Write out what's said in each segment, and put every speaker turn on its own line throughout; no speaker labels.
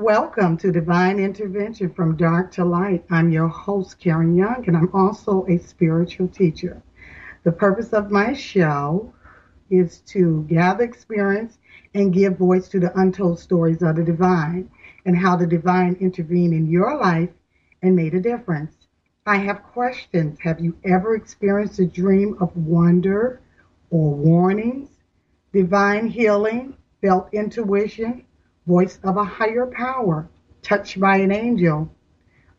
Welcome to Divine Intervention from Dark to Light. I'm your host, Karen Young, and I'm also a spiritual teacher. The purpose of my show is to gather experience and give voice to the untold stories of the divine and how the divine intervened in your life and made a difference. I have questions. Have you ever experienced a dream of wonder or warnings, divine healing, felt intuition, voice of a higher power, touched by an angel,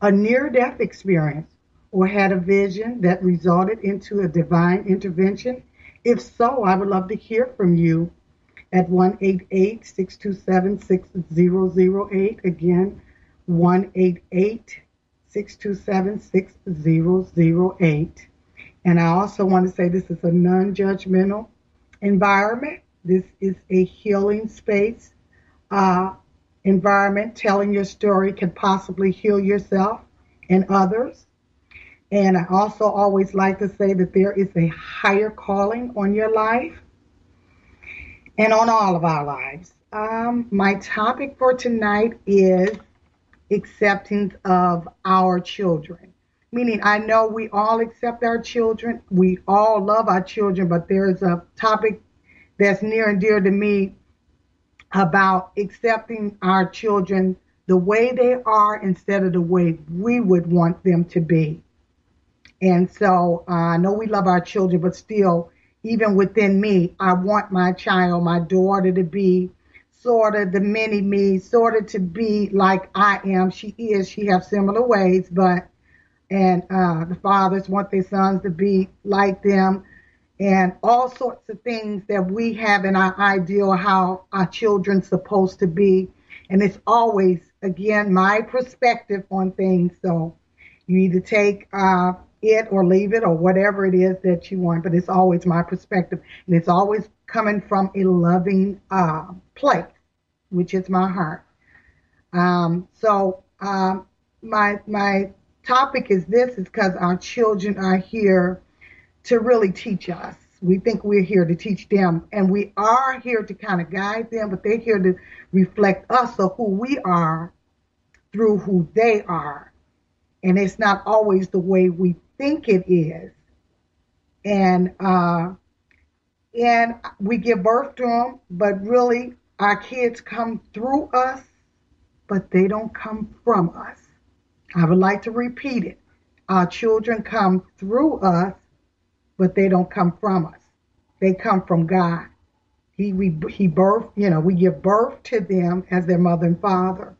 a near death experience, or had a vision that resulted into a divine intervention? If so, I would love to hear from you at 188 627 6008. Again, 188 627 6008. And I also want to say this is a non judgmental environment. This is a healing space uh, environment. Telling your story can possibly heal yourself and others. And I also always like to say that there is a higher calling on your life and on all of our lives. Um, my topic for tonight is acceptance of our children. Meaning, I know we all accept our children, we all love our children, but there's a topic that's near and dear to me about accepting our children the way they are instead of the way we would want them to be. And so uh, I know we love our children, but still, even within me, I want my child, my daughter, to be sort of the mini me, sort of to be like I am. She is. She has similar ways, but and uh, the fathers want their sons to be like them, and all sorts of things that we have in our ideal how our children's supposed to be. And it's always, again, my perspective on things. So you either take uh, it or leave it or whatever it is that you want, but it's always my perspective. And it's always coming from a loving uh, place, which is my heart. Um, so um, my my topic is this is because our children are here to really teach us. We think we're here to teach them, and we are here to kind of guide them, but they're here to reflect us of who we are through who they are. And it's not always the way we think it is. And uh, and we give birth to them, but really our kids come through us, but they don't come from us. I would like to repeat it. Our children come through us, but they don't come from us. They come from God. He we he birth, you know, we give birth to them as their mother and father.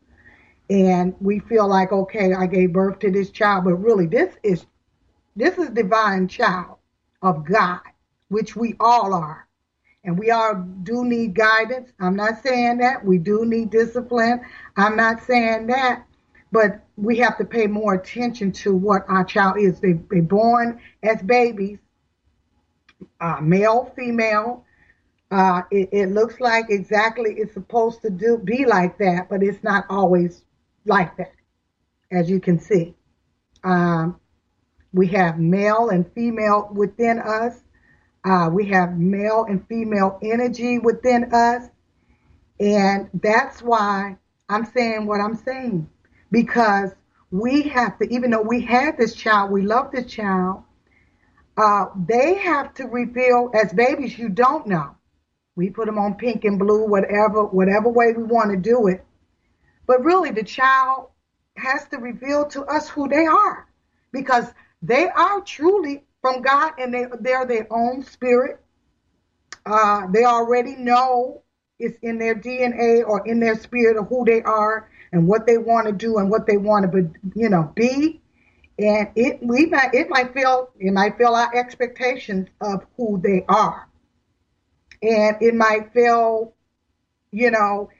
And we feel like, okay, I gave birth to this child, but really this is this is divine child of God, which we all are. And we all do need guidance. I'm not saying that. We do need discipline. I'm not saying that. But we have to pay more attention to what our child is. They, they're born as babies, uh, male, female. Uh, it, it, looks like exactly it's supposed to do be like that, but it's not always like that, as you can see. Um, we have male and female within us. Uh, we have male and female energy within us. And that's why I'm saying what I'm saying. Because we have to, even though we had this child, we love this child, uh, they have to reveal, as babies, you don't know. We put them on pink and blue, whatever, whatever way we want to do it. But really, the child has to reveal to us who they are because they are truly from God and they, they're their own spirit. Uh, they already know it's in their DNA or in their spirit of who they are and what they want to do and what they want to, be you know, be. And it we might it might feel it might feel our expectations of who they are, and it might feel, you know,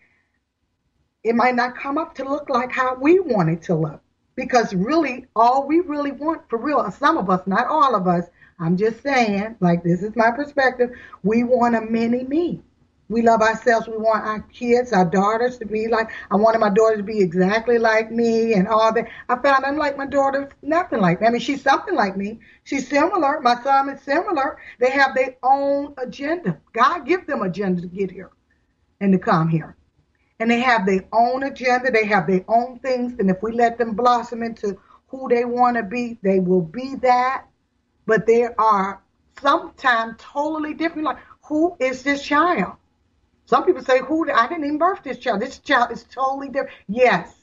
it might not come up to look like how we want it to look. Because really, all we really want for real, some of us, not all of us, I'm just saying, like this is my perspective, we want a mini me. We love ourselves. We want our kids, our daughters to be like, I wanted my daughter to be exactly like me and all that. I found I'm like my daughter, nothing like me. I mean, she's something like me. She's similar. My son is similar. They have their own agenda. God give them agenda to get here and to come here. and they have their own agenda, they have their own things, and if we let them blossom into who they want to be, they will be that. But they are sometimes totally different. Like, who is this child? Some people say, "Who? I didn't even birth this child. This child is totally different." Yes,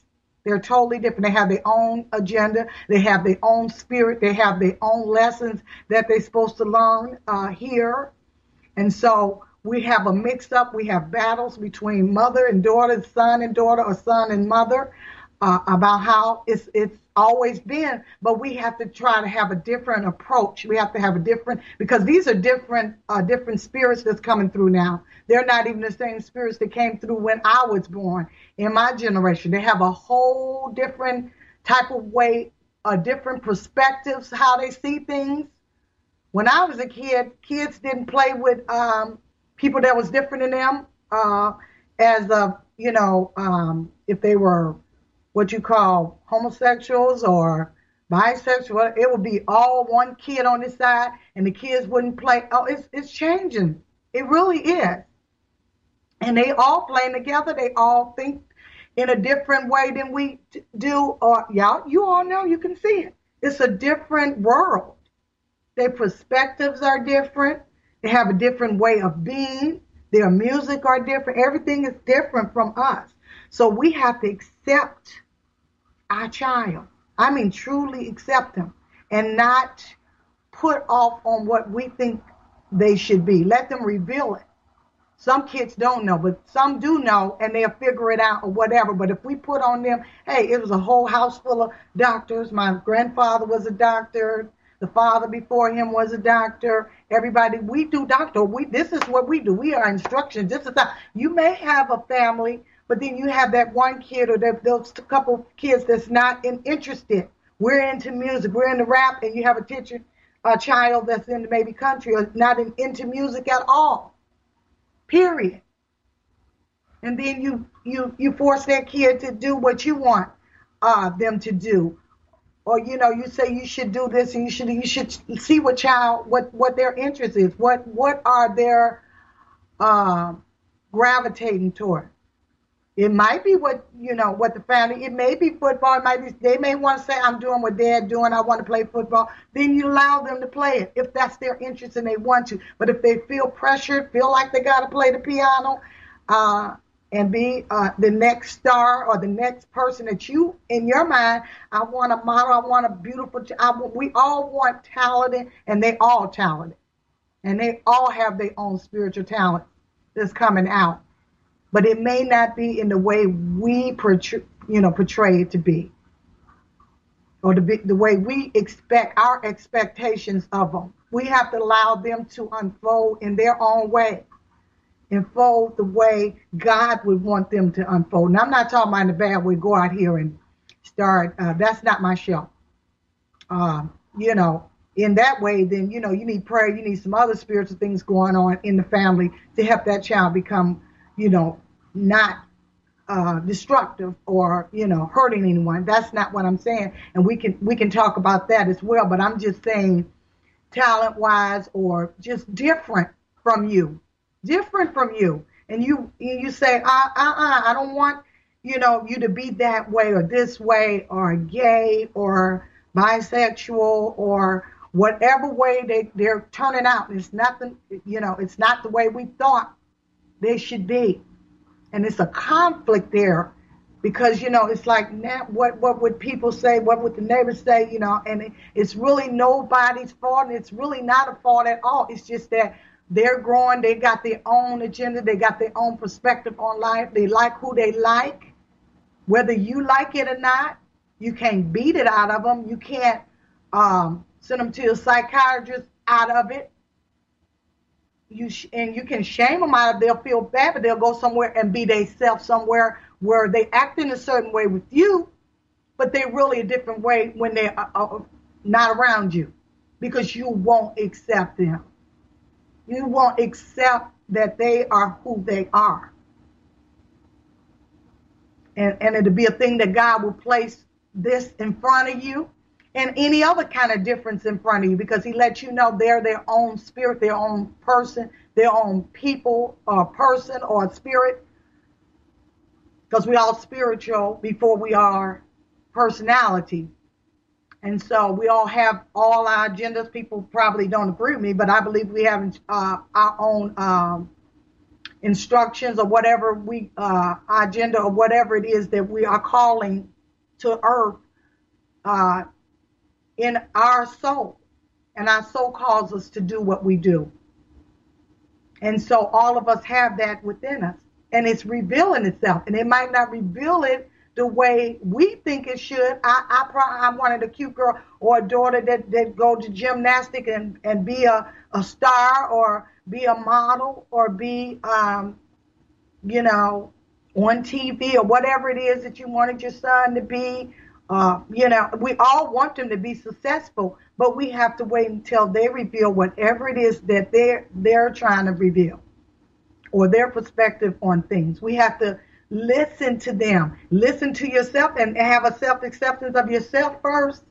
they're totally different. They have their own agenda. They have their own spirit. They have their own lessons that they're supposed to learn uh, here. And so we have a mix up. We have battles between mother and daughter, son and daughter, or son and mother uh, about how it's it's always been, but we have to try to have a different approach. We have to have a different because these are different uh, different spirits that's coming through now. They're not even the same spirits that came through when I was born in my generation. They have a whole different type of way, a uh, different perspectives how they see things. When I was a kid, kids didn't play with um, people that was different than them. Uh, as a you know, um, if they were what you call homosexuals or bisexual. It would be all one kid on this side, and the kids wouldn't play. Oh, it's it's changing. It really is. And they all playing together. They all think in a different way than we do. Or y'all, you all know, you can see it. It's a different world. Their perspectives are different. They have a different way of being. Their music are different. Everything is different from us. So we have to accept our child. I mean, truly accept them and not put off on what we think they should be. Let them reveal it. Some kids don't know, but some do know and they'll figure it out or whatever. But if we put on them, hey, it was a whole house full of doctors. My grandfather was a doctor. The father before him was a doctor. Everybody, we do doctor. We this is what we do. We are instructions. This is how you may have a family but then you have that one kid or that, those couple kids that's not in, interested. We're into music, we're into rap, and you have a teacher, a child that's in maybe country or not in, into music at all. Period. And then you you you force that kid to do what you want uh, them to do, or you know you say you should do this and you should you should see what child what what their interest is, what what are their uh, gravitating toward. It might be what you know what the family. It may be football. It might be they may want to say, "I'm doing what Dad doing. I want to play football." Then you allow them to play it if that's their interest and they want to. But if they feel pressured, feel like they got to play the piano, uh, and be uh, the next star or the next person that you in your mind, I want a model. I want a beautiful. I, we all want talented, and they all talented, and they all have their own spiritual talent that's coming out but it may not be in the way we portray, you know, portray it to be, or the the way we expect our expectations of them. We have to allow them to unfold in their own way, unfold the way God would want them to unfold. And I'm not talking about in the bad way. Go out here and start. Uh, that's not my show. Um, you know, in that way, then you know you need prayer. You need some other spiritual things going on in the family to help that child become you know, not uh, destructive or you know hurting anyone. That's not what I'm saying, and we can we can talk about that as well. But I'm just saying, talent wise or just different from you, different from you, and you you say, uh, uh, uh, I don't want you know you to be that way or this way or gay or bisexual or whatever way they they're turning out. It's nothing, you know, it's not the way we thought they should be. And it's a conflict there because, you know, it's like, now what, what would people say? What would the neighbors say? You know, and it, it's really nobody's fault. And it's really not a fault at all. It's just that they're growing. They got their own agenda. They got their own perspective on life. They like who they like. Whether you like it or not, you can't beat it out of them. You can't um, send them to a psychiatrist out of it you sh- and you can shame them out of they'll feel bad but they'll go somewhere and be themselves somewhere where they act in a certain way with you but they're really a different way when they're uh, uh, not around you because you won't accept them. You won't accept that they are who they are. And and it'll be a thing that god will place this in front of you and any other kind of difference in front of you because he lets you know they're their own spirit, their own person, their own people or person or spirit. because we all spiritual before we are personality. And so we all have all our agendas. People probably don't agree with me, but I believe we have uh, our own um, instructions or whatever we uh, agenda or whatever it is that we are calling to earth uh, in our soul, and our soul calls us to do what we do. And so all of us have that within us, and it's revealing itself, and it might not reveal it the way we think it should. I I probably I wanted a cute girl or a daughter that that go to gymnastic and and be a a star or be a model or be um you know on TV or whatever it is that you wanted your son to be. Uh, you know, we all want them to be successful, but we have to wait until they reveal whatever it is that they're they're trying to reveal or their perspective on things. We have to Listen to them. Listen to yourself and have a self acceptance of yourself first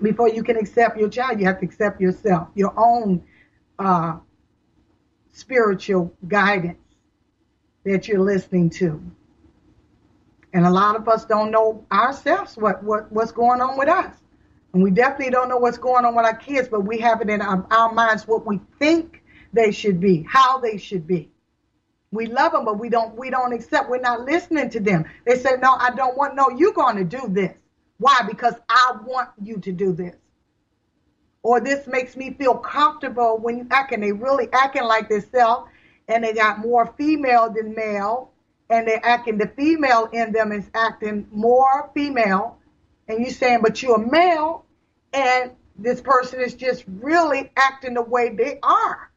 before you can accept your child. You have to accept yourself, your own uh, spiritual guidance that you're listening to. And a lot of us don't know ourselves what, what what's going on with us. And we definitely don't know what's going on with our kids, but we have it in our, our minds what we think they should be, how they should be. We love them, but we don't we don't accept. We're not listening to them. They say, No, I don't want no, you're gonna do this. Why? Because I want you to do this. Or this makes me feel comfortable when you acting. They really acting like themselves and they got more female than male, and they're acting the female in them is acting more female, and you're saying, but you're a male, and this person is just really acting the way they are.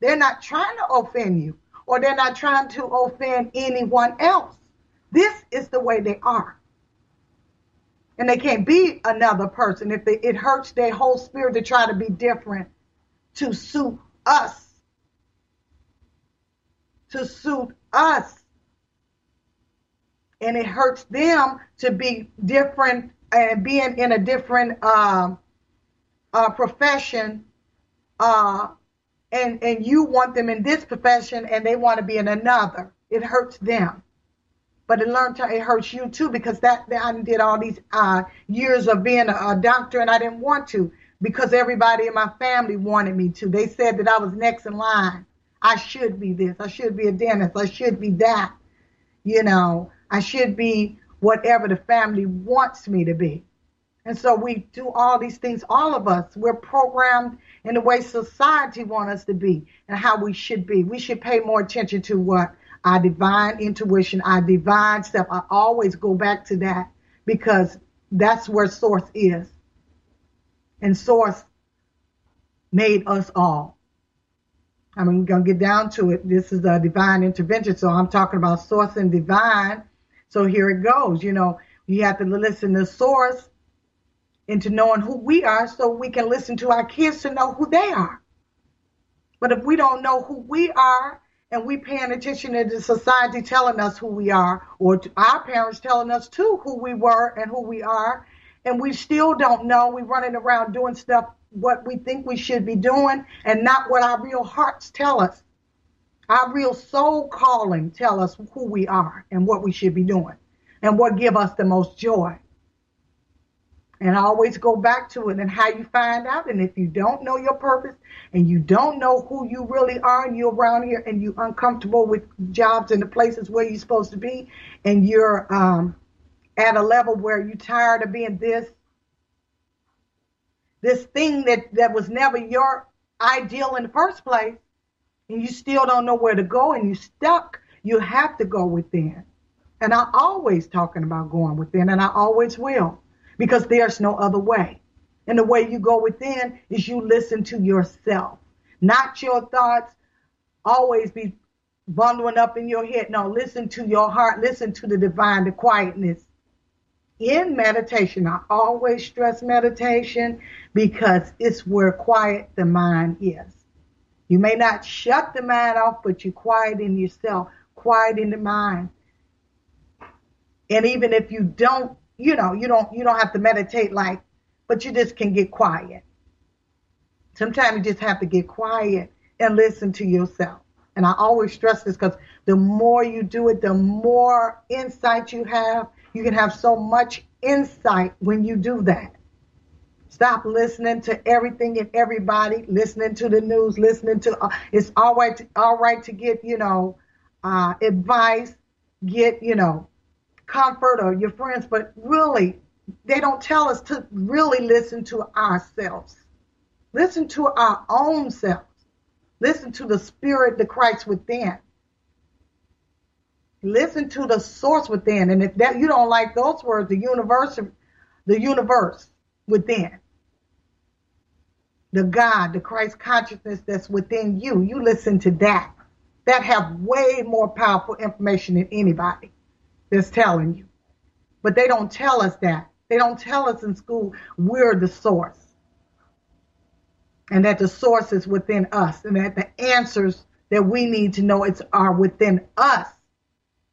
They're not trying to offend you or they're not trying to offend anyone else. This is the way they are. And they can't be another person if they, it hurts their whole spirit to try to be different to suit us. To suit us. And it hurts them to be different and being in a different uh, uh, profession uh, and and you want them in this profession and they want to be in another. It hurts them. But it learned to, it hurts you too because that, that I did all these uh, years of being a, a doctor and I didn't want to because everybody in my family wanted me to. They said that I was next in line. I should be this. I should be a dentist. I should be that. You know, I should be whatever the family wants me to be. And so we do all these things. All of us, we're programmed in the way society wants us to be and how we should be. We should pay more attention to what our divine intuition, our divine self. I always go back to that because that's where source is. And source made us all. I'm going to get down to it. This is a divine intervention. So I'm talking about source and divine. So here it goes. You know, you have to listen to source into knowing who we are so we can listen to our kids to know who they are. But if we don't know who we are and we paying attention to the society telling us who we are or our parents telling us too who we were and who we are and we still don't know, we running around doing stuff what we think we should be doing and not what our real hearts tell us. Our real soul calling tell us who we are and what we should be doing and what give us the most joy and I always go back to it and how you find out. And if you don't know your purpose and you don't know who you really are and you're around here and you're uncomfortable with jobs and the places where you're supposed to be and you're um, at a level where you're tired of being this, this thing that, that was never your ideal in the first place and you still don't know where to go and you're stuck, you have to go within. And I'm always talking about going within and I always will because there's no other way. And the way you go within is you listen to yourself, not your thoughts always be bundling up in your head. No, listen to your heart, listen to the divine, the quietness. In meditation, I always stress meditation because it's where quiet the mind is. You may not shut the mind off, but you quiet in yourself, quiet in the mind. And even if you don't you know, you don't you don't have to meditate like, but you just can get quiet. Sometimes you just have to get quiet and listen to yourself. And I always stress this because the more you do it, the more insight you have. You can have so much insight when you do that. Stop listening to everything and everybody, listening to the news, listening to, uh, it's all right, to, all right to get, you know, uh, advice, get, you know, comfort or your friends, but really, they don't tell us to really listen to ourselves. Listen to our own selves. Listen to the spirit, the Christ within. Listen to the source within. And if that you don't like those words, the universe, the universe within. The God, the Christ consciousness that's within you. You listen to that. That have way more powerful information than anybody that's telling you. But they don't tell us that. They don't tell us in school we're the source. And that the source is within us and that the answers that we need to know it's are within us.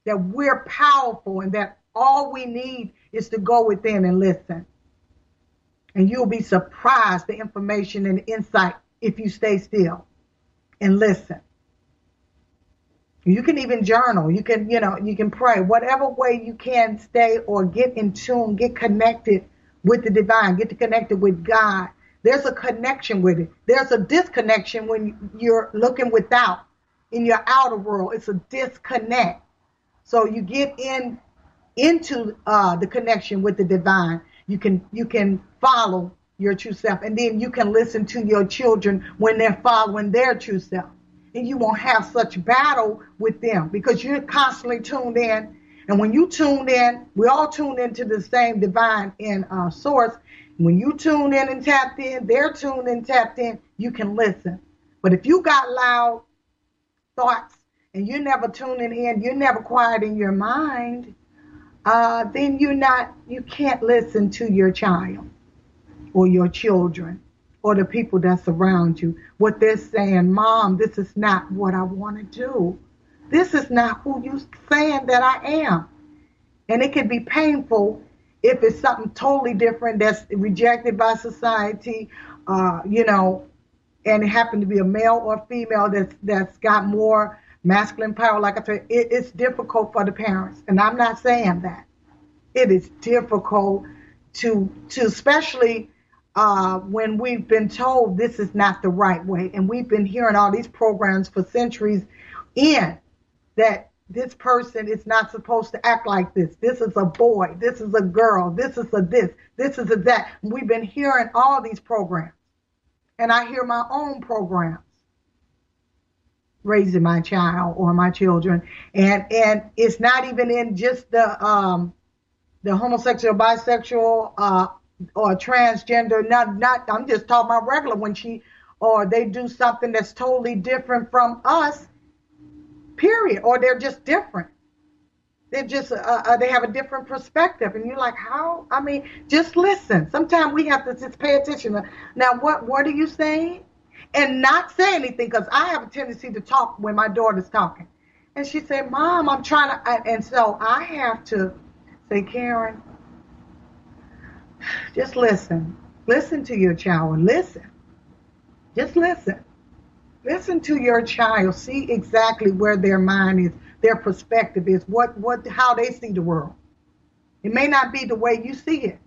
That we're powerful and that all we need is to go within and listen. And you'll be surprised the information and insight if you stay still and listen. You can even journal. You can, you know, you can pray. Whatever way you can stay or get in tune, get connected with the divine, get connected with God. There's a connection with it. There's a disconnection when you're looking without in your outer world. It's a disconnect. So you get in into uh, the connection with the divine. You can you can follow your true self, and then you can listen to your children when they're following their true self and you won't have such battle with them because you're constantly tuned in. And when you tune in, we all tune into the same divine in uh, source. When you tune in and tapped in, they're tuned in, tapped in, you can listen. But if you got loud thoughts and you're never tuning in, you're never quiet in your mind, uh, then you're not, you can't listen to your child or your children or the people that surround you, what they're saying, Mom, this is not what I want to do. This is not who you saying that I am. And it can be painful if it's something totally different that's rejected by society, uh, you know, and it happened to be a male or female that's that's got more masculine power. Like I said, it, it's difficult for the parents, and I'm not saying that. It is difficult to to especially uh, when we've been told this is not the right way. And we've been hearing all these programs for centuries in that this person is not supposed to act like this. This is a boy. This is a girl. This is a this. This is a that. We've been hearing all these programs. And I hear my own programs raising my child or my children. And and it's not even in just the um the homosexual, bisexual, uh, or transgender, not not I'm just talking about regular when she or they do something that's totally different from us, period, or they're just different. They're just uh, uh, they have a different perspective, and you're like, how? I mean, just listen. Sometimes we have to just pay attention. Now, what what are you saying? And not say anything because I have a tendency to talk when my daughter's talking, and she said, "Mom, I'm trying to," and so I have to say, Karen, just listen. Listen to your child. Listen. Just listen. Listen to your child. See exactly where their mind is, their perspective is, what, what, how they see the world. It may not be the way you see it.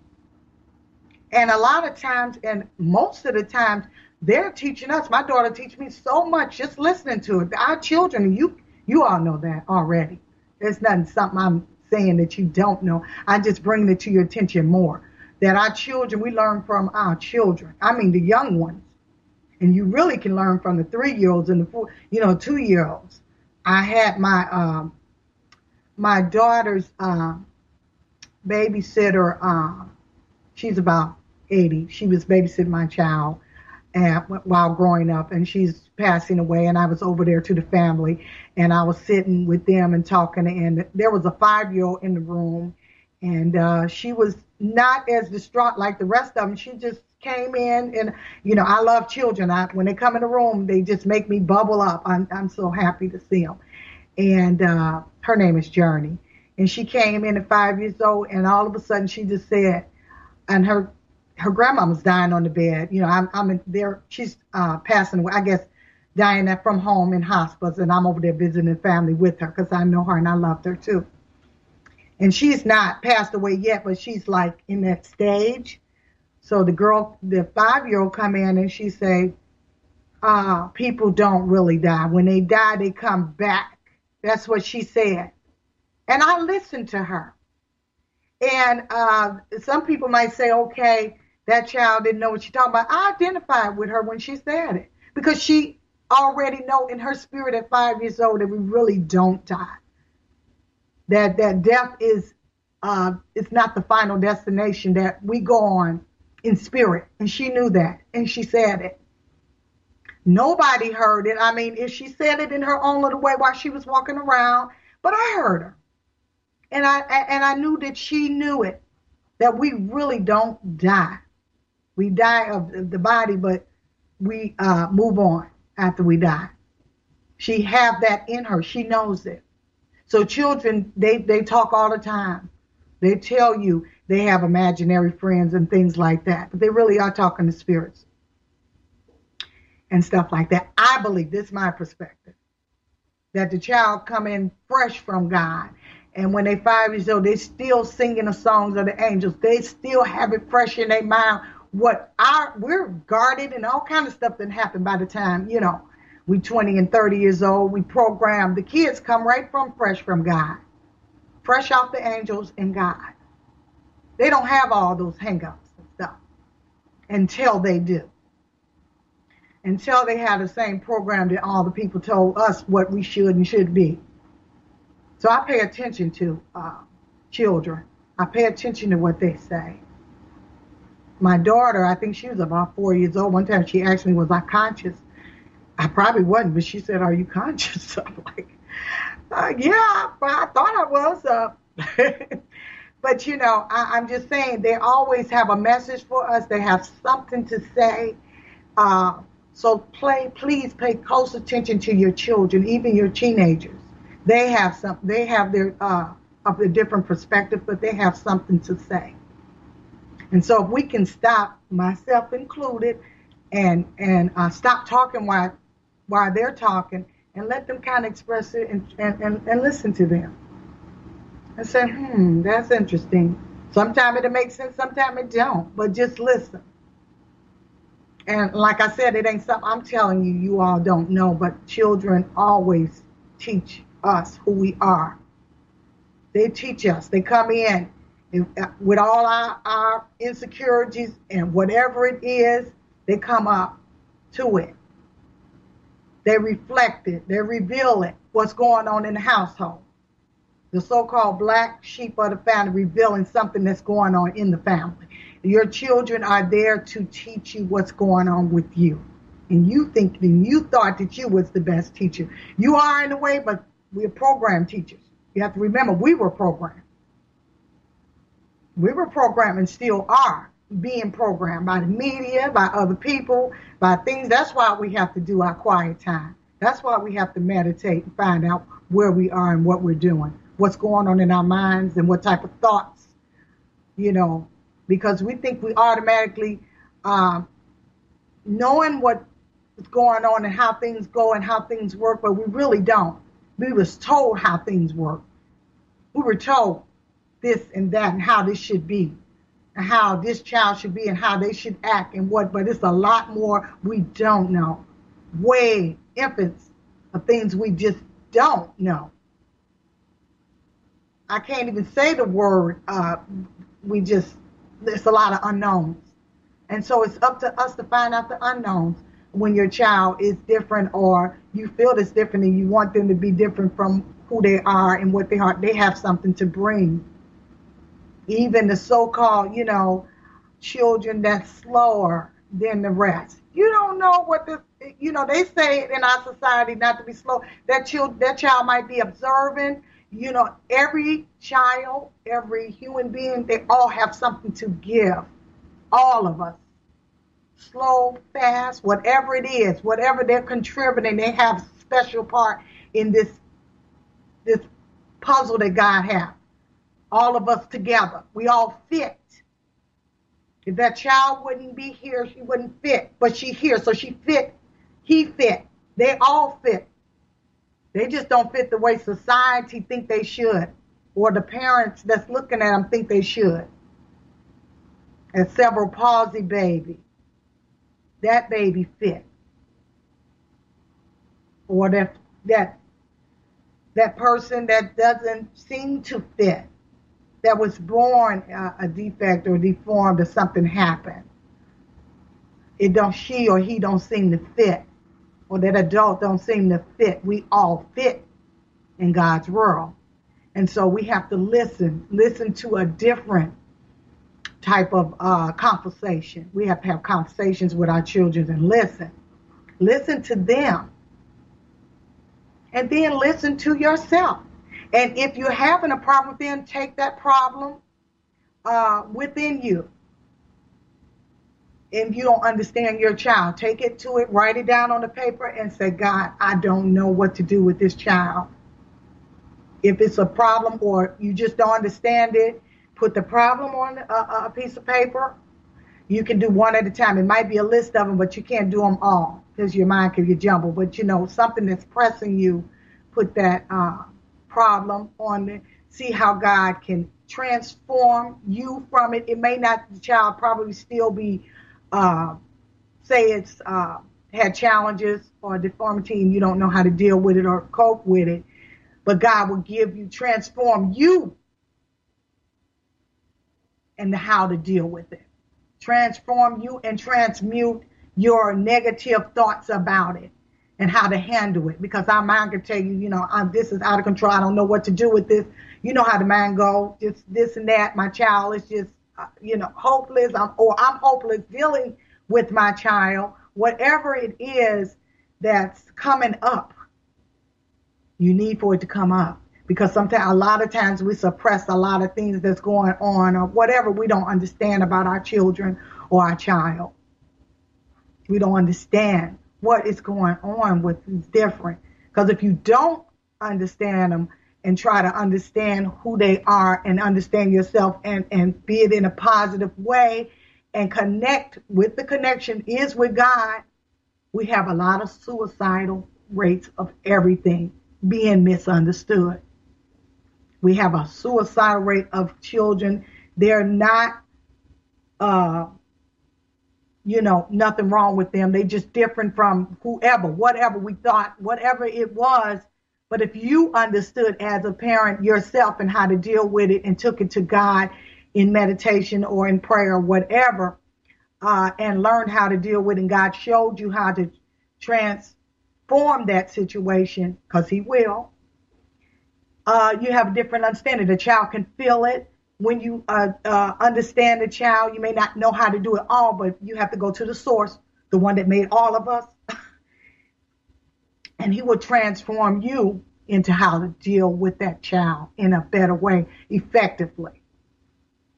And a lot of times, and most of the times, they're teaching us. My daughter teaches me so much just listening to it. Our children, you you all know that already. It's nothing something I'm saying that you don't know. I just bring it to your attention more that our children, we learn from our children. I mean, the young ones. And you really can learn from the three year olds and the four, you know, two year olds. I had my, um, my daughter's, uh, babysitter, uh, she's about 80. She was babysitting my child and, while growing up and she's passing away and I was over there to the family and I was sitting with them and talking and there was a five year old in the room and uh, she was not as distraught like the rest of them. She just came in, and you know, I love children. I, when they come in the room, they just make me bubble up. I'm I'm so happy to see them. And uh, her name is Journey, and she came in at five years old, and all of a sudden she just said, and her her grandma was dying on the bed. You know, I'm I'm in there. She's uh, passing away. I guess dying at, from home in hospice, and I'm over there visiting family with her because I know her and I loved her too. And she's not passed away yet, but she's like in that stage. So the girl, the five year old, come in and she say, uh, "People don't really die. When they die, they come back." That's what she said, and I listened to her. And uh, some people might say, "Okay, that child didn't know what she's talking about." I identified with her when she said it because she already know in her spirit at five years old that we really don't die. That that death is uh, it's not the final destination that we go on in spirit, and she knew that, and she said it. Nobody heard it. I mean, if she said it in her own little way while she was walking around, but I heard her, and I and I knew that she knew it. That we really don't die. We die of the body, but we uh, move on after we die. She have that in her. She knows it. So children, they, they talk all the time. They tell you they have imaginary friends and things like that, but they really are talking to spirits and stuff like that. I believe this is my perspective that the child come in fresh from God. And when they five years old, they still singing the songs of the angels. They still have it fresh in their mind what our we're guarded and all kind of stuff that happen by the time you know we 20 and 30 years old we program the kids come right from fresh from god fresh off the angels and god. They don't have all those hangups and stuff until they do. Until they have the same program that all the people told us what we should and should be. So i pay attention to uh, children. I pay attention to what they say my daughter, I think she was about four years old. One time she asked me, was I conscious? I probably wasn't, but she said, are you conscious? I'm like, uh, yeah, I thought I was. Uh. but, you know, I, am just saying they always have a message for us. They have something to say. Uh, so play, please pay close attention to your children, even your teenagers. They have some, they have their, uh, of a different perspective, but they have something to say. And so if we can stop, myself included, and and uh, stop talking while while they're talking, and let them kind of express it and, and, and, and listen to them. And say, hmm, that's interesting. Sometimes it'll make sense, sometimes it don't, but just listen. And like I said, it ain't something I'm telling you, you all don't know, but children always teach us who we are. They teach us. They come in Uh, with all our, our insecurities and whatever it is, they come up to it. They reflect it. They reveal it. What's going on in the household? The so-called black sheep of the family revealing something that's going on in the family. Your children are there to teach you what's going on with you. And you think and you thought that you was the best teacher. You are in a way, but we're program teachers. You have to remember we were programmed. We were programmed and still are being programmed by the media, by other people, by things. That's why we have to do our quiet time. That's why we have to meditate and find out where we are and what we're doing, what's going on in our minds and what type of thoughts, you know, because we think we automatically, um, knowing what's going on and how things go and how things work, but we really don't. We was told how things work. We were told this and that and how this should be and how this child should be and how they should act and what, but it's a lot more we don't know. Way infants of things we just don't know. I can't even say the word. Uh, we just, there's a lot of unknowns. And so it's up to us to find out the unknowns when your child is different or you feel it's different and you want them to be different from who they are and what they are. They have something to bring even the so-called, you know, children that's slower than the rest. You don't know what the, you know, they say in our society not to be slow. That child, that child might be observing. You know, every child, every human being, they all have something to give. All of us. Slow, fast, whatever it is, whatever they're contributing, they have special part in this this puzzle that God has all of us together. We all fit. If that child wouldn't be here, she wouldn't fit. But she here, so she fit. He fit. They all fit. They just don't fit the way society think they should, or the parents that's looking at them think they should. And cerebral palsy baby, that baby fit, or that that that person that doesn't seem to fit, that was born uh, a defect or deformed or something happened. It don't she or he don't seem to fit, or that adult don't seem to fit. We all fit in God's world, and so we have to listen, listen to a different type of uh, conversation. We have to have conversations with our children and listen, listen to them and then listen to yourself. And if you're having a problem, then take that problem uh, within you. If you don't understand your child, take it to it, write it down on the paper, and say, God, I don't know what to do with this child. If it's a problem or you just don't understand it, put the problem on a, a piece of paper. You can do one at a time. It might be a list of them, but you can't do them all because your mind can get jumbled. But you know, something that's pressing you, put that uh, problem on it. See how God can transform you from it. It may not, the child probably still be, uh, say it's uh, had challenges or deformity and you don't know how to deal with it or cope with it. But God will give you, transform you and how to deal with it. Transform you and transmute your negative thoughts about it and how to handle it because our mind can tell you, you know, I'm, this is out of control. I don't know what to do with this. You know how the mind go, just this and that. My child is just, uh, you know, hopeless. I'm, or I'm hopeless dealing with my child. Whatever it is that's coming up, you need for it to come up because sometimes, a lot of times, we suppress a lot of things that's going on or whatever we don't understand about our children or our child. We don't understand what is going on with is different. Because if you don't understand them and try to understand who they are and understand yourself and, and be it in a positive way and connect with the connection is with God, we have a lot of suicidal rates of everything being misunderstood. We have a suicide rate of children. They're not uh, you know, nothing wrong with them. They just different from whoever, whatever we thought, whatever it was. But if you understood as a parent yourself and how to deal with it and took it to God in meditation or in prayer whatever, uh, and learned how to deal with it, and God showed you how to transform that situation, because He will, uh, you have a different understanding. The child can feel it when you uh, uh, understand the child, you may not know how to do it all, but you have to go to the source, the one that made all of us. and he will transform you into how to deal with that child in a better way, effectively.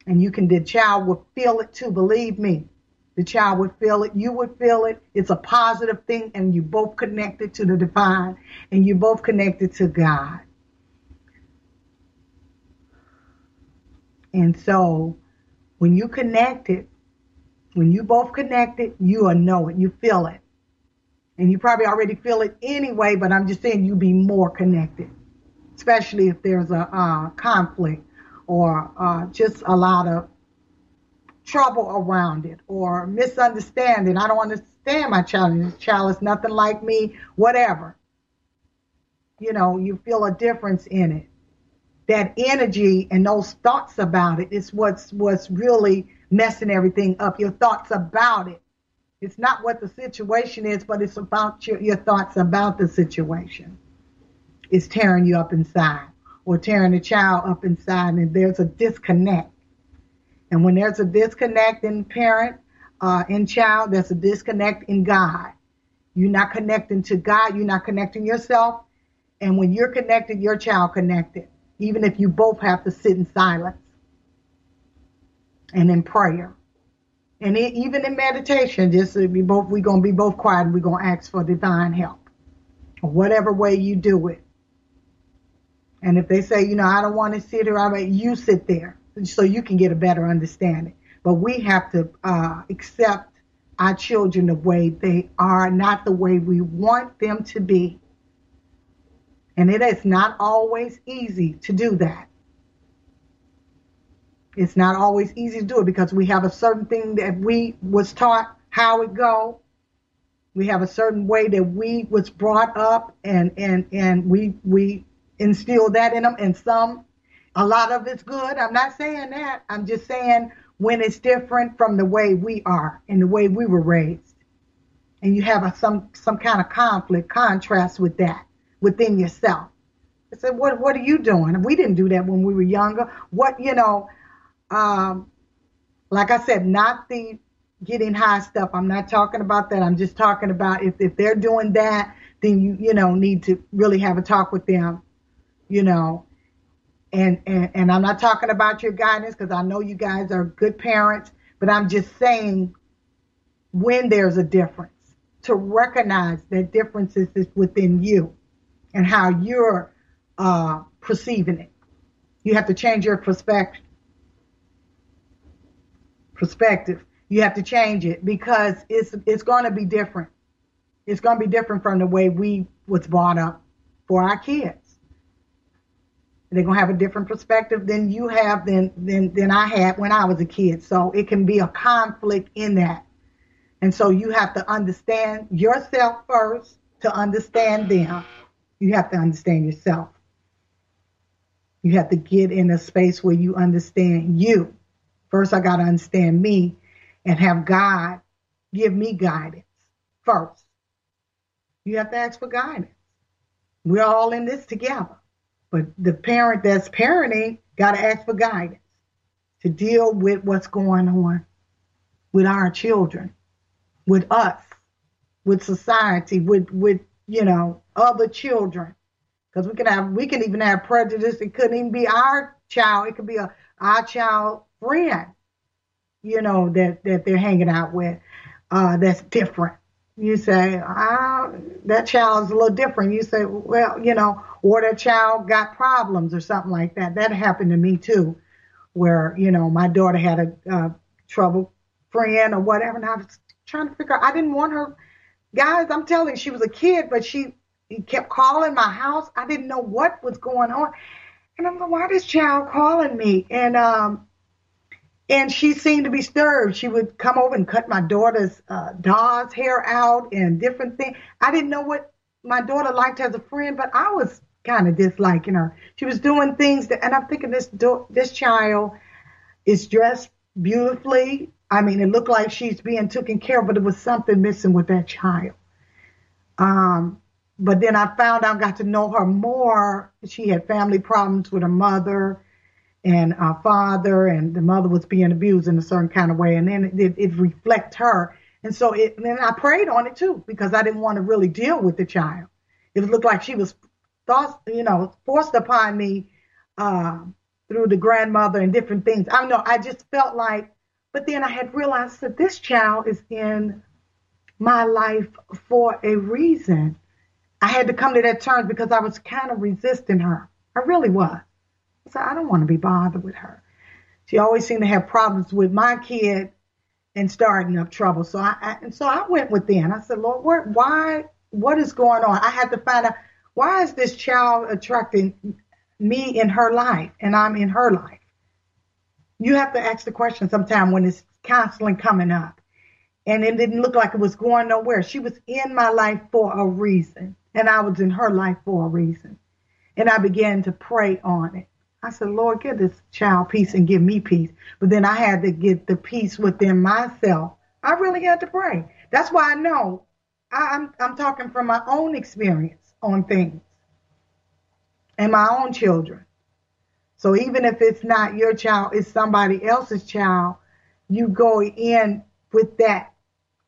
And you can, the child will feel it too, believe me. The child would feel it, you would feel it. It's a positive thing, and you both connected to the divine, and you both connected to God. And so when you connect it, when you both connect it, you will know it. You feel it. And you probably already feel it anyway, but I'm just saying you be more connected, especially if there's a uh, conflict or uh, just a lot of trouble around it or misunderstanding. I don't understand my child. This child is nothing like me, whatever. You know, you feel a difference in it that energy and those thoughts about it is what's what's really messing everything up. Your thoughts about it. It's not what the situation is, but it's about your, your thoughts about the situation. It's tearing you up inside or tearing the child up inside, and there's a disconnect. And when there's a disconnect in parent, uh, in child, there's a disconnect in God. You're not connecting to God, you're not connecting yourself. And when you're connected, your child connected even if you both have to sit in silence and in prayer. And it, even in meditation, just we both we're gonna be both quiet and we're gonna ask for divine help. Whatever way you do it. And if they say, you know, I don't want to sit here, I mean, you sit there so you can get a better understanding. But we have to uh, accept our children the way they are, not the way we want them to be. And it is not always easy to do that. It's not always easy to do it because we have a certain thing that we was taught how it go. We have a certain way that we was brought up and and and we we instill that in them and some a lot of it's good. I'm not saying that. I'm just saying when it's different from the way we are and the way we were raised. And you have a, some some kind of conflict, contrast with that within yourself. I said, what what are you doing? We didn't do that when we were younger. What you know, um, like I said, not the getting high stuff. I'm not talking about that. I'm just talking about if if they're doing that, then you you know need to really have a talk with them, you know. And and, and I'm not talking about your guidance because I know you guys are good parents, but I'm just saying when there's a difference to recognize that differences is within you and how you're uh, perceiving it. You have to change your perspective. Perspective. You have to change it because it's it's going to be different. It's going to be different from the way we was brought up for our kids. They're gonna have a different perspective than you have than than than I had when I was a kid. So it can be a conflict in that. And so you have to understand yourself first to understand them. You have to understand yourself. You have to get in a space where you understand you. First, I got to understand me and have God give me guidance first. You have to ask for guidance. We're all in this together. But the parent that's parenting got to ask for guidance to deal with what's going on with our children, with us, with society, with, with, you know, other children. Because we can have, we can even have prejudice. It couldn't even be our child. It could be a our child friend, you know, that that they're hanging out with. Uh, that's different. You say, ah, that child's a little different. You say, well, you know, or that child got problems or something like that. That happened to me too, where you know my daughter had a uh, trouble friend or whatever, and I was trying to figure. out, I didn't want her. Guys, I'm telling you, she was a kid, but she he kept calling my house. I didn't know what was going on. And I'm like, why this child calling me? And um and she seemed to be stirred. She would come over and cut my daughter's uh, doll's hair out and different things. I didn't know what my daughter liked as a friend, but I was kind of disliking her. She was doing things that, and I'm thinking this do, this child is dressed beautifully. I mean, it looked like she's being taken care of, but it was something missing with that child. Um, but then I found out, got to know her more. She had family problems with her mother and our father, and the mother was being abused in a certain kind of way, and then it, it, it reflect her. And so it, and then I prayed on it too because I didn't want to really deal with the child. It looked like she was thought, you know, forced upon me uh, through the grandmother and different things. I know I just felt like, but then I had realized that this child is in my life for a reason. I had to come to that terms because I was kind of resisting her. I really was. I said, I don't want to be bothered with her. She always seemed to have problems with my kid and starting up trouble. So I, I and so I went within. I said, Lord, where, why? What is going on? I had to find out why is this child attracting me in her life and I'm in her life. You have to ask the question sometime when it's constantly coming up. And it didn't look like it was going nowhere. She was in my life for a reason and I was in her life for a reason. And I began to pray on it. I said, Lord, give this child peace and give me peace. But then I had to get the peace within myself. I really had to pray. That's why I know I, am I'm, I'm talking from my own experience on things and my own children. So even if it's not your child, it's somebody else's child, you go in with that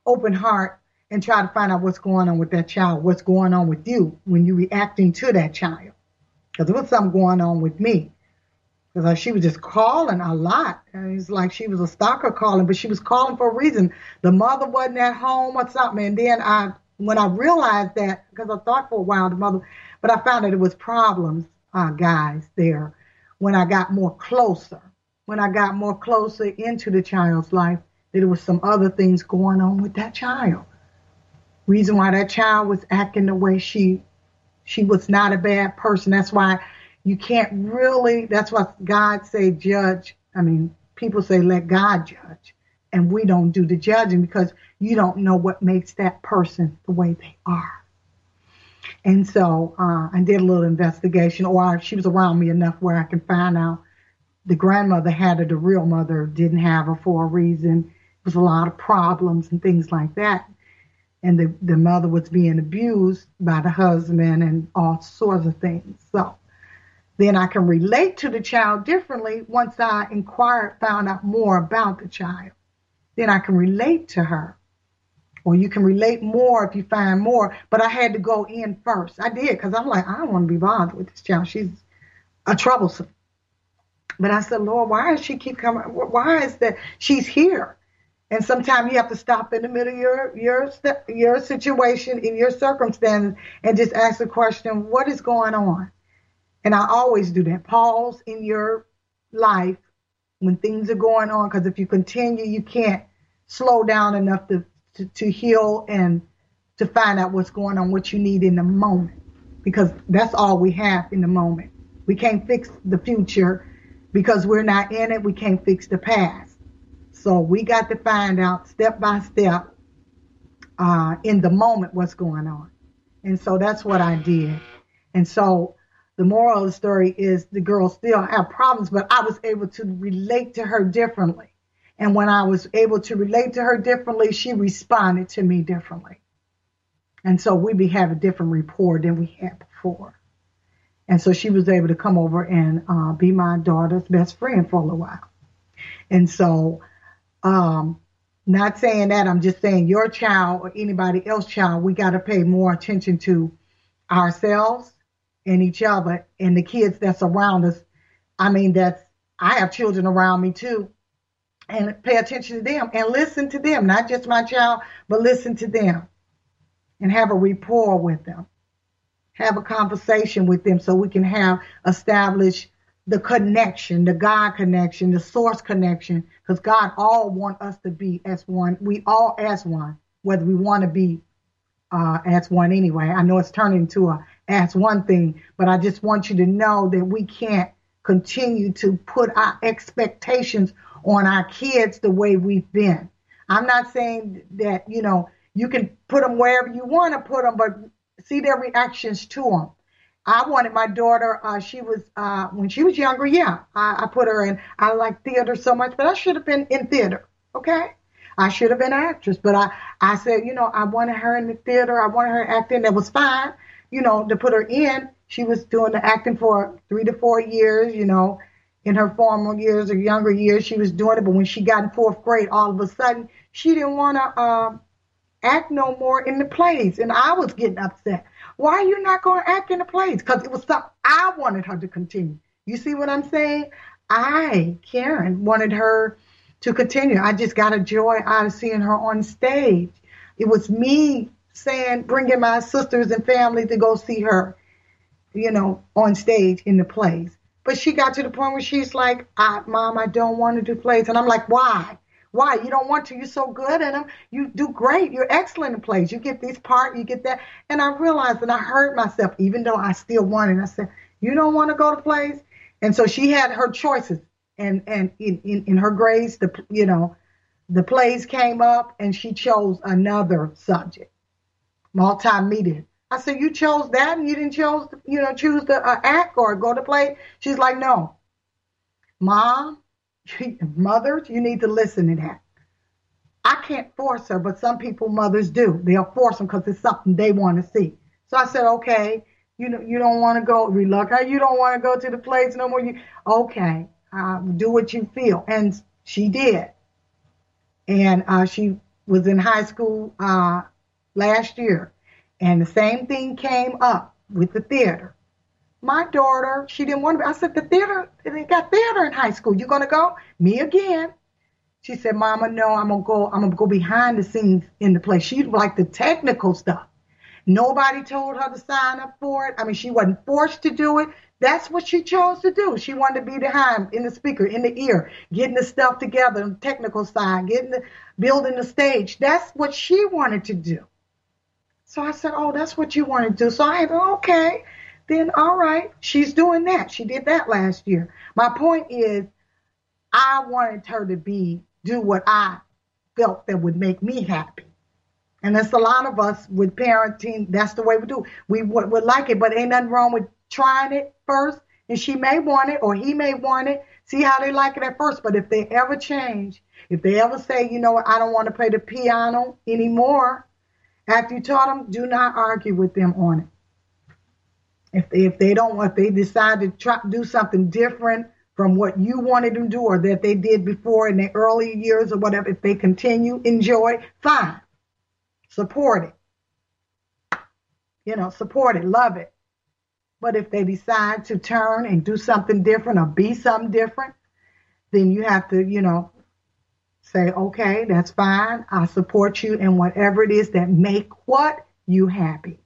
open heart and try to find out what's going on with that child, what's going on with you when you're reacting to that child. Because there was something going on with me. Because she was just calling a lot. It's like she was a stalker calling, but she was calling for a reason. The mother wasn't at home or something. And then I, when I realized that, because I thought for a while the mother, but I found that it was problems, uh, guys, there when I got more closer. When I got more closer into the child's life, there was some other things going on with that child. Reason why that child was acting the way she she was not a bad person. That's why you can't really that's why God say judge. I mean, people say let God judge. And we don't do the judging because you don't know what makes that person the way they are. And so uh, I did a little investigation, or she was around me enough where I can find out the grandmother had her, the real mother didn't have her for a reason. It was a lot of problems and things like that. And the, the mother was being abused by the husband and all sorts of things. So then I can relate to the child differently once I inquired, found out more about the child. Then I can relate to her. Or you can relate more if you find more. But I had to go in first. I did because I'm like, I don't want to be bothered with this child. She's a troublesome. But I said, Lord, why does she keep coming? Why is that she's here? And sometimes you have to stop in the middle of your your your situation in your circumstance and just ask the question, what is going on? And I always do that. Pause in your life when things are going on, because if you continue, you can't slow down enough to, to, to heal and to find out what's going on, what you need in the moment, because that's all we have in the moment. We can't fix the future because we're not in it. We can't fix the past. So we got to find out step by step uh, in the moment what's going on. And so that's what I did. And so the moral of the story is the girl still have problems, but I was able to relate to her differently. And when I was able to relate to her differently, she responded to me differently. And so we be have a different rapport than we had before. And so she was able to come over and uh, be my daughter's best friend for a little while. And so, um, not saying that, I'm just saying your child or anybody else's child, we got to pay more attention to ourselves and each other and the kids that's around us. I mean, that's, I have children around me too. And pay attention to them and listen to them, not just my child, but listen to them and have a rapport with them. Have a conversation with them so we can have establish the connection, the God connection, the source connection, because God all want us to be as one. We all as one, whether we want to be uh, as one anyway. I know it's turning into a as one thing, but I just want you to know that we can't continue to put our expectations on our kids the way we've been. I'm not saying that, you know, you can put them wherever you want to put them, but see their reactions to them. I wanted my daughter, uh, she was, uh, when she was younger, yeah, I, I put her in, I like theater so much, but I should have been in theater. Okay. I should have been an actress, but I, I said, you know, I wanted her in the theater. I wanted her acting. That was fine you know, to put her in. She was doing the acting for three to four years, you know, in her formal years or younger years, she was doing it. But when she got in fourth grade, all of a sudden, she didn't want to um, act no more in the plays. And I was getting upset. Why are you not going to act in the plays? Because it was something I wanted her to continue. You see what I'm saying? I, Karen, wanted her to continue. I just got a joy out of seeing her on stage. It was me saying, bringing my sisters and family to go see her, you know, on stage in the plays. But she got to the point where she's like, I, Mom, I don't want to do plays. And I'm like, why? Why? You don't want to. You're so good at them. You do great. You're excellent in plays. You get this part, you get that. And I realized and I heard myself, even though I still wanted, I said, You don't want to go to plays? And so she had her choices. And and in, in, in her grades, the you know, the plays came up and she chose another subject multimedia. I said, you chose that and you didn't chose, you know, choose to uh, act or go to play. She's like, no, mom, mothers, you need to listen to that. I can't force her, but some people, mothers do. They'll force them because it's something they want to see. So I said, okay, you know, you don't want to go, reluctant, you don't want to go to the plays no more. You, okay, uh, do what you feel. And she did. And uh, she was in high school uh, last year, and the same thing came up with the theater. My daughter, she didn't want to. I said, the theater, they got theater in high school. You gonna go? Me again. She said, Mama, no, I'm gonna go. I'm gonna go behind the scenes in the play. She liked the technical stuff. Nobody told her to sign up for it. I mean, she wasn't forced to do it. That's what she chose to do. She wanted to be behind in the speaker, in the ear, getting the stuff together, the technical side, getting the building the stage. That's what she wanted to do. So I said, Oh, that's what you want to do. So I said, Okay, then all right. She's doing that. She did that last year. My point is, I wanted her to be, do what I felt that would make me happy. And that's a lot of us with parenting, that's the way we do. We would, would like it, but ain't nothing wrong with trying it first. And she may want it or he may want it. See how they like it at first. But if they ever change, if they ever say, you know what, I don't want to play the piano anymore, after you taught them, do not argue with them on it. If they, if they don't, if they decide to try do something different from what you wanted them to do or that they did before in their early years or whatever, if they continue, enjoy, fine. Support it. You know, support it, love it. But if they decide to turn and do something different or be something different, then you have to, you know, say, okay, that's fine. I support you in whatever it is that make what you happy.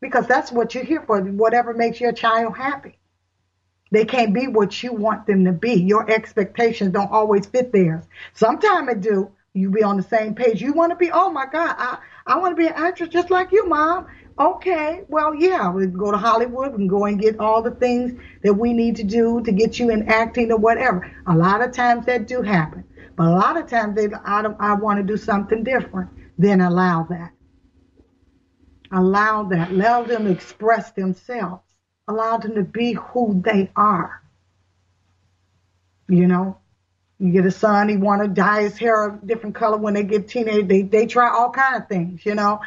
Because that's what you're here for, whatever makes your child happy. They can't be what you want them to be. Your expectations don't always fit theirs. Sometimes it do. You be on the same page. You want to be, oh my God, I, I want to be an actress just like you, mom. Okay, well, yeah, we can go to Hollywood. We can go and get all the things that we need to do to get you in acting or whatever. A lot of times that do happen. But a lot of times they, I, don't, I want to do something different. Then allow that. Allow that. Allow them to express themselves. Allow them to be who they are. You know, you get a son, he want to dye his hair a different color when they get teenage. They they try all kind of things. You know,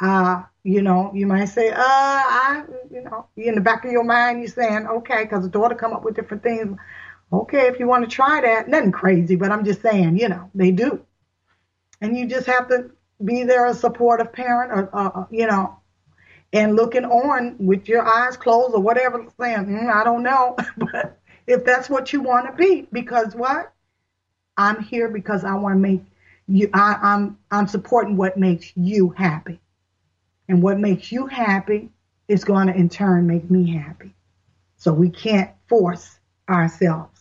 uh, you know, you might say, uh, I, you know, in the back of your mind, you're saying, okay, because the daughter come up with different things. Okay, if you want to try that, nothing crazy, but I'm just saying, you know, they do. And you just have to be there a supportive parent or, uh, uh, you know, and looking on with your eyes closed or whatever, saying, mm, I don't know. but if that's what you want to be, because what? I'm here because I want to make you, I, I'm, I'm supporting what makes you happy. And what makes you happy is going to in turn make me happy. So we can't force ourselves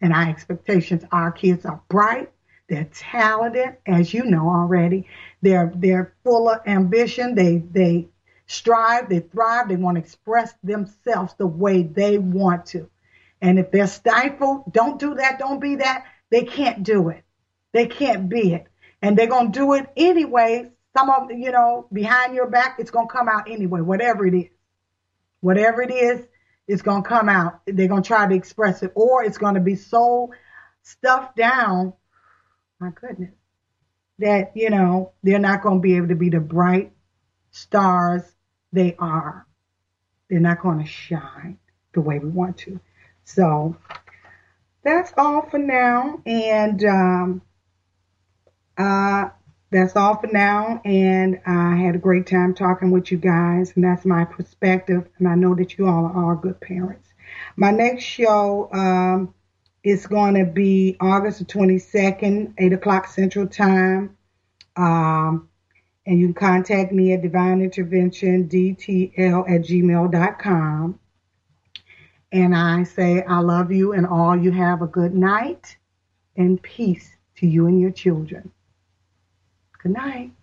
and our expectations. Our kids are bright. They're talented, as you know already. They're they're full of ambition. They they strive. They thrive. They want to express themselves the way they want to. And if they're stifled, don't do that. Don't be that. They can't do it. They can't be it. And they're gonna do it anyway. Some of you know behind your back, it's gonna come out anyway. Whatever it is, whatever it is, it's going to come out. They're going to try to express it, or it's going to be so stuffed down. My goodness, that you know they're not going to be able to be the bright stars they are. They're not going to shine the way we want to. So that's all for now, and um, uh, that's all for now. And I had a great time talking with you guys, and that's my perspective. And I know that you all are good parents. My next show um, is going to be August the 22nd, 8 o'clock Central Time. Um, and you can contact me at divineinterventiondtl at gmail.com. And I say, I love you and all you have a good night and peace to you and your children. Good night.